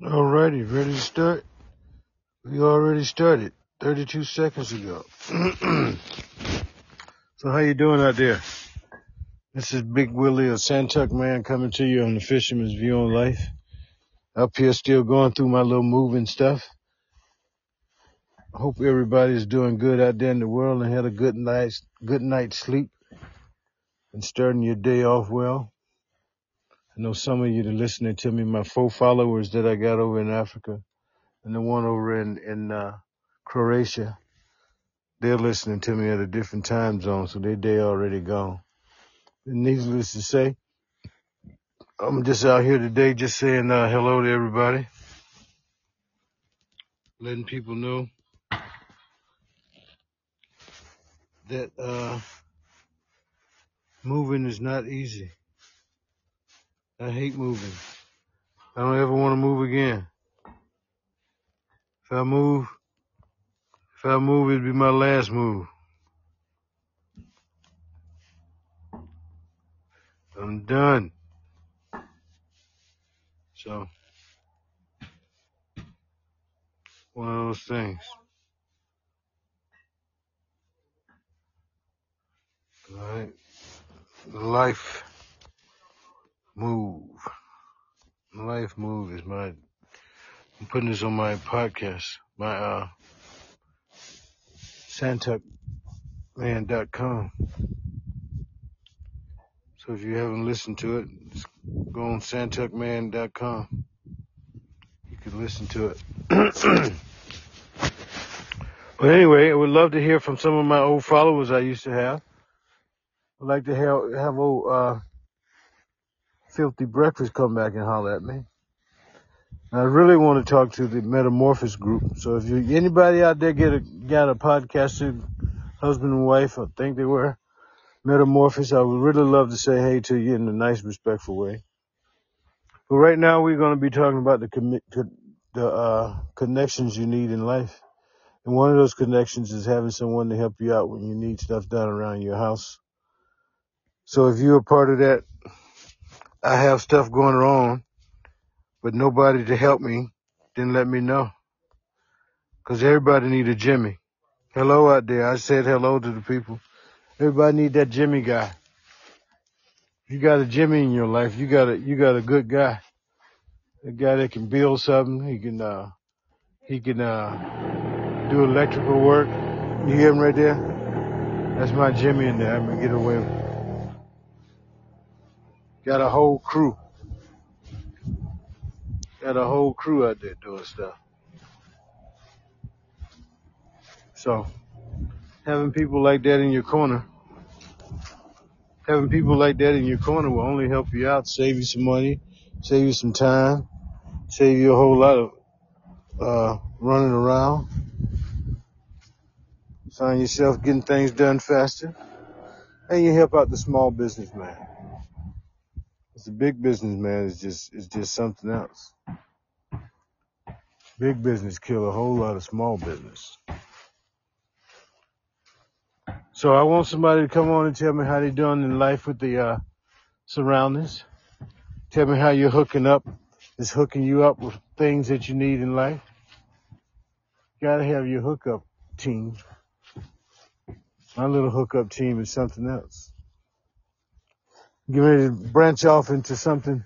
Alrighty, ready to start? We already started 32 seconds ago. so how you doing out there? This is Big Willie, a Santuck man coming to you on the Fisherman's View on Life. Up here still going through my little moving stuff. Hope everybody's doing good out there in the world and had a good night's good night's sleep and starting your day off well. I know some of you that are listening to me, my four followers that I got over in Africa and the one over in, in uh, Croatia, they're listening to me at a different time zone, so their day already gone. And needless to say, I'm just out here today just saying uh, hello to everybody, letting people know that uh, moving is not easy. I hate moving. I don't ever want to move again. If I move, if I move, it'd be my last move. I'm done. So, one of those things. Alright. Life move. Life move is my, I'm putting this on my podcast, my, uh, santuckman.com. So if you haven't listened to it, go on santuckman.com. You can listen to it. but anyway, I would love to hear from some of my old followers I used to have. I'd like to have, have old, uh, filthy breakfast come back and holler at me. I really want to talk to the Metamorphosis group. So if you anybody out there get a got a podcasting husband and wife, I think they were Metamorphosis, I would really love to say hey to you in a nice, respectful way. But right now, we're going to be talking about the co- the uh, connections you need in life, and one of those connections is having someone to help you out when you need stuff done around your house. So if you're a part of that, I have stuff going wrong, but nobody to help me, didn't let me know. Cause everybody need a Jimmy. Hello out there. I said hello to the people. Everybody need that Jimmy guy. You got a Jimmy in your life, you got a, you got a good guy. A guy that can build something. He can, uh, he can, uh, do electrical work. You hear him right there? That's my Jimmy in there. I'm gonna get away. Got a whole crew. Got a whole crew out there doing stuff. So having people like that in your corner, having people like that in your corner will only help you out, save you some money, save you some time, save you a whole lot of uh, running around. Find yourself getting things done faster, and you help out the small businessman. The big businessman is just is just something else. Big business kill a whole lot of small business. So I want somebody to come on and tell me how they're doing in life with the uh, surroundings. Tell me how you're hooking up, is hooking you up with things that you need in life. You gotta have your hookup team. My little hookup team is something else. Get ready to branch off into something,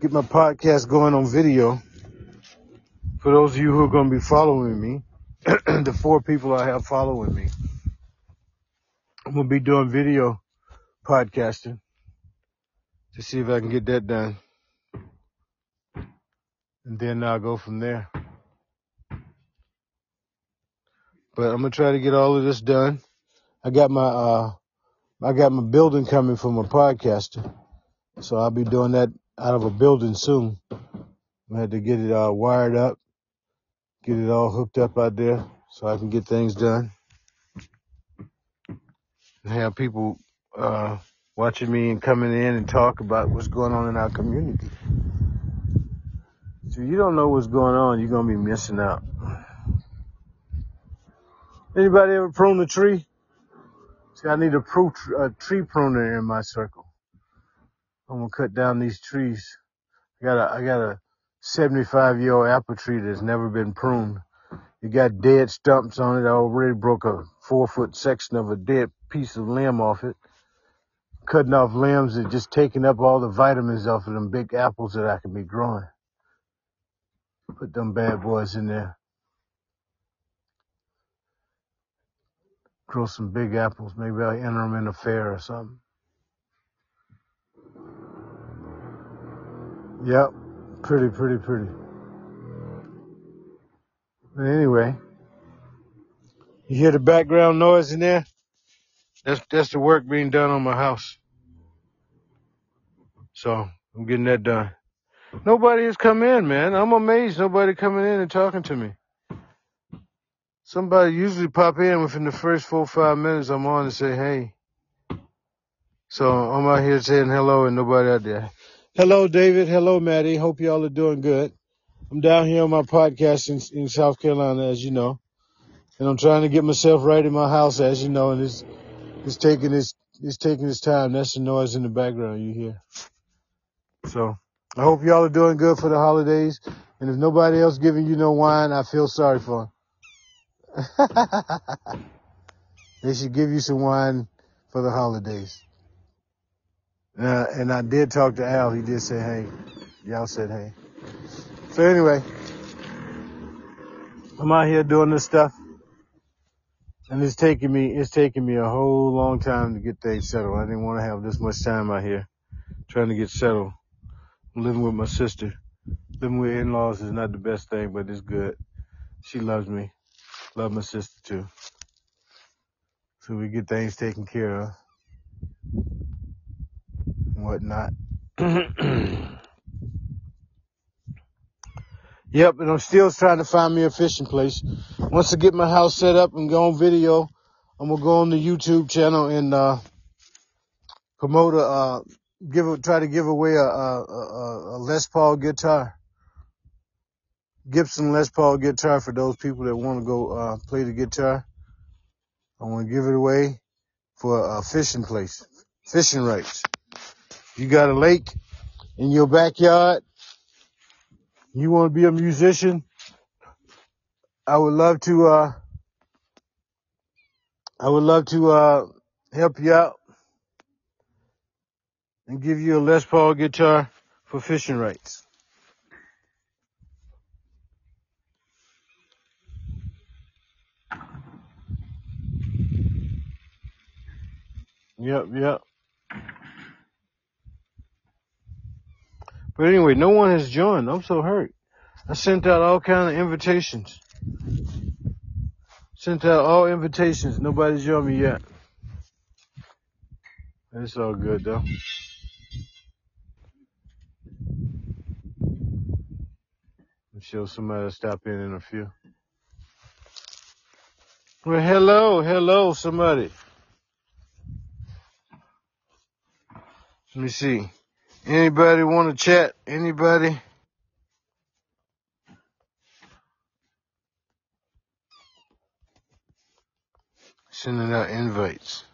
get my podcast going on video. For those of you who are going to be following me, the four people I have following me, I'm going to be doing video podcasting to see if I can get that done. And then I'll go from there. But I'm going to try to get all of this done. I got my, uh, I got my building coming from a podcaster. So I'll be doing that out of a building soon. I had to get it uh, wired up, get it all hooked up out there so I can get things done. And have people uh, watching me and coming in and talk about what's going on in our community. So you don't know what's going on, you're gonna be missing out. Anybody ever prune a tree? See, I need a, a tree pruner in my circle. I'm gonna cut down these trees. I got a, I got a 75 year old apple tree that's never been pruned. It got dead stumps on it. I already broke a four foot section of a dead piece of limb off it. Cutting off limbs and just taking up all the vitamins off of them big apples that I can be growing. Put them bad boys in there. Grow some big apples. Maybe I'll enter them in a fair or something. Yep. Pretty, pretty, pretty. But anyway, you hear the background noise in there? That's that's the work being done on my house. So I'm getting that done. Nobody has come in, man. I'm amazed nobody coming in and talking to me. Somebody usually pop in within the first four or five minutes I'm on and say, hey. So I'm out here saying hello and nobody out there. Hello, David. Hello, Maddie. Hope y'all are doing good. I'm down here on my podcast in, in South Carolina, as you know, and I'm trying to get myself right in my house, as you know, and it's, it's taking its, it's taking its time. That's the noise in the background you hear. So I hope y'all are doing good for the holidays. And if nobody else giving you no wine, I feel sorry for them. They should give you some wine for the holidays. Uh, and I did talk to Al. He did say, hey. Y'all said, hey. So anyway, I'm out here doing this stuff. And it's taking me, it's taking me a whole long time to get things settled. I didn't want to have this much time out here trying to get settled. Living with my sister. Living with in-laws is not the best thing, but it's good. She loves me. Love my sister too. So we get things taken care of and whatnot. yep, and I'm still trying to find me a fishing place. Once I get my house set up and go on video, I'm gonna go on the YouTube channel and uh, promote a uh, give try to give away a, a, a, a Les Paul guitar, Gibson Les Paul guitar for those people that want to go uh, play the guitar. I want to give it away for a fishing place, fishing rights. You got a lake in your backyard. You want to be a musician. I would love to, uh, I would love to, uh, help you out and give you a Les Paul guitar for fishing rights. Yep, yep. But anyway, no one has joined. I'm so hurt. I sent out all kind of invitations. Sent out all invitations. Nobody's joined me yet. It's all good though. I'm sure somebody will stop in in a few. Well, hello, hello, somebody. Let me see. Anybody want to chat? Anybody? Sending out invites.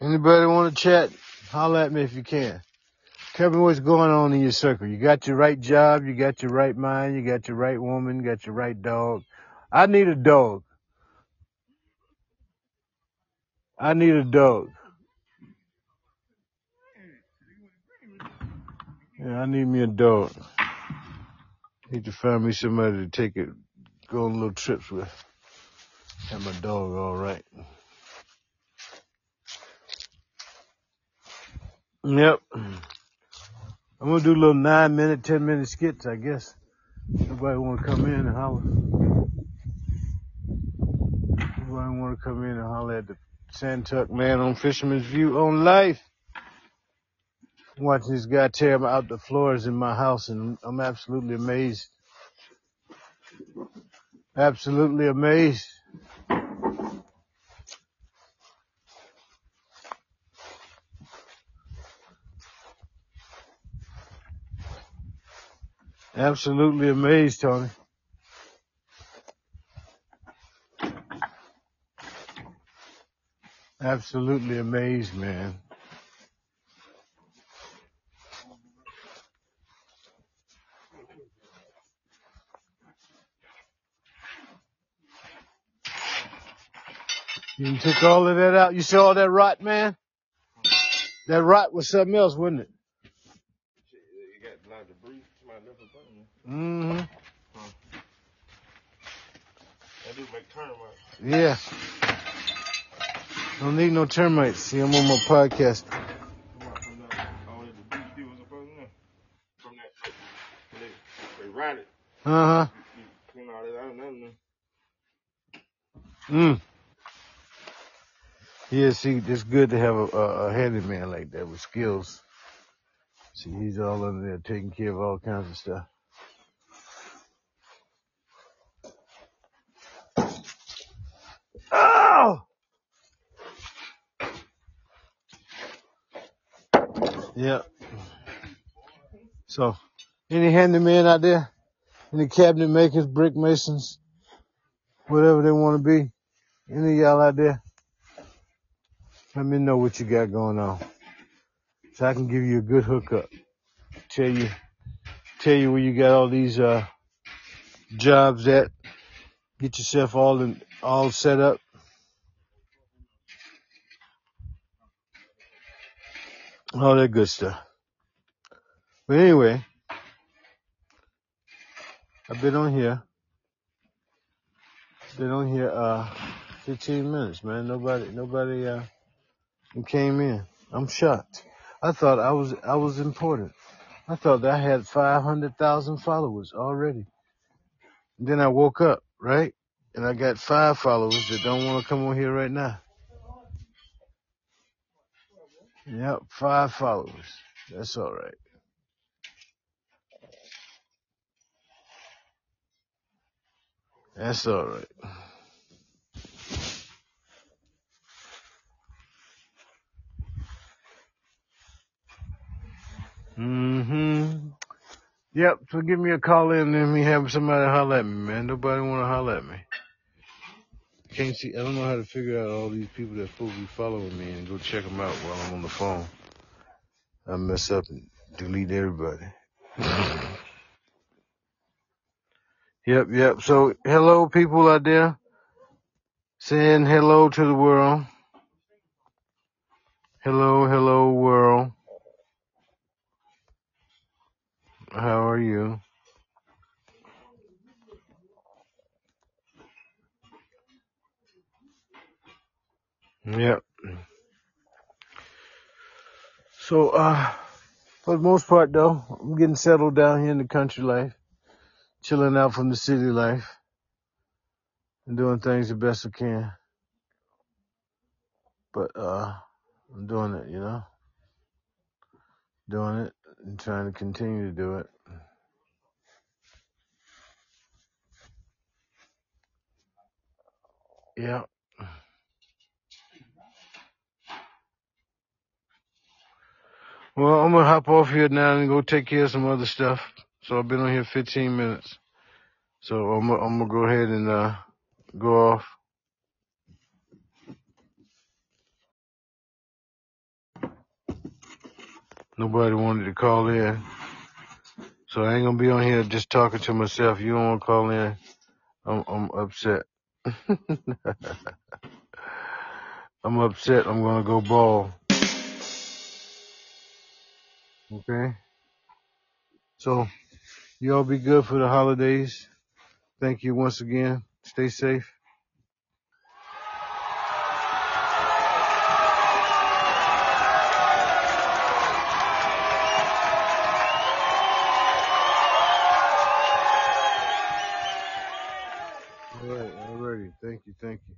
Anybody want to chat? Holler at me if you can. Tell me what's going on in your circle. You got your right job, you got your right mind, you got your right woman, got your right dog. I need a dog. I need a dog. Yeah, I need me a dog. Need to find me somebody to take it, go on little trips with. Have my dog all right. Yep. I'm gonna do a little nine minute, ten minute skits, I guess. Nobody wanna come in and holler. Nobody wanna come in and holler at the Santuck man on Fisherman's View on life. Watching this guy tear out the floors in my house and I'm absolutely amazed. Absolutely amazed. Absolutely amazed, Tony. Absolutely amazed, man. You took all of that out. You see all that rot, man? That rot was something else, wasn't it? You got of debris. Somebody left a button. Mm-hmm. That do make termites. Yeah. Don't need no termites. See, I'm on my podcast. Come out from that, all that debris still was up under there. From that, when they, they rotted. Uh-huh. You, you clean all that out and nothing. Mm. Yeah, see, it's good to have a, a, handyman like that with skills. See, he's all under there taking care of all kinds of stuff. Oh! Yeah. So, any handyman out there? Any cabinet makers, brick masons, whatever they want to be? Any y'all out there? Let me know what you got going on. So I can give you a good hookup. Tell you, tell you where you got all these, uh, jobs at. Get yourself all in, all set up. All that good stuff. But anyway, I've been on here. Been on here, uh, 15 minutes, man. Nobody, nobody, uh, came in. I'm shocked. I thought I was, I was important. I thought that I had 500,000 followers already. Then I woke up, right? And I got five followers that don't want to come on here right now. Yep, five followers. That's all right. That's all right. Mm-hmm. Yep. So give me a call in and me have somebody holler at me, man. Nobody want to holler at me. Can't see. I don't know how to figure out all these people that supposed to be following me and go check them out while I'm on the phone. I mess up and delete everybody. yep, yep. So hello, people out there. Saying hello to the world. Hello, hello, world. How are you? Yep. So, uh, for the most part though, I'm getting settled down here in the country life, chilling out from the city life, and doing things the best I can. But, uh, I'm doing it, you know, doing it and trying to continue to do it. Yeah. Well, I'm gonna hop off here now and go take care of some other stuff. So I've been on here 15 minutes. So I'm I'm gonna go ahead and, uh, go off. Nobody wanted to call in. So I ain't gonna be on here just talking to myself. You don't wanna call in. I'm, I'm upset. I'm upset. I'm gonna go ball. Okay. So y'all be good for the holidays. Thank you once again. Stay safe. Thank you.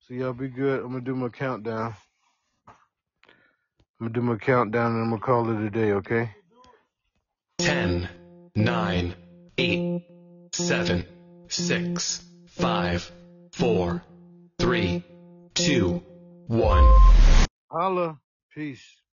So y'all be good. I'm gonna do my countdown. I'm gonna do my countdown and I'm gonna call it a day. Okay. 10, 9, 8, 7, 6, 5, 4, 3, 2, 1. Holla. Peace.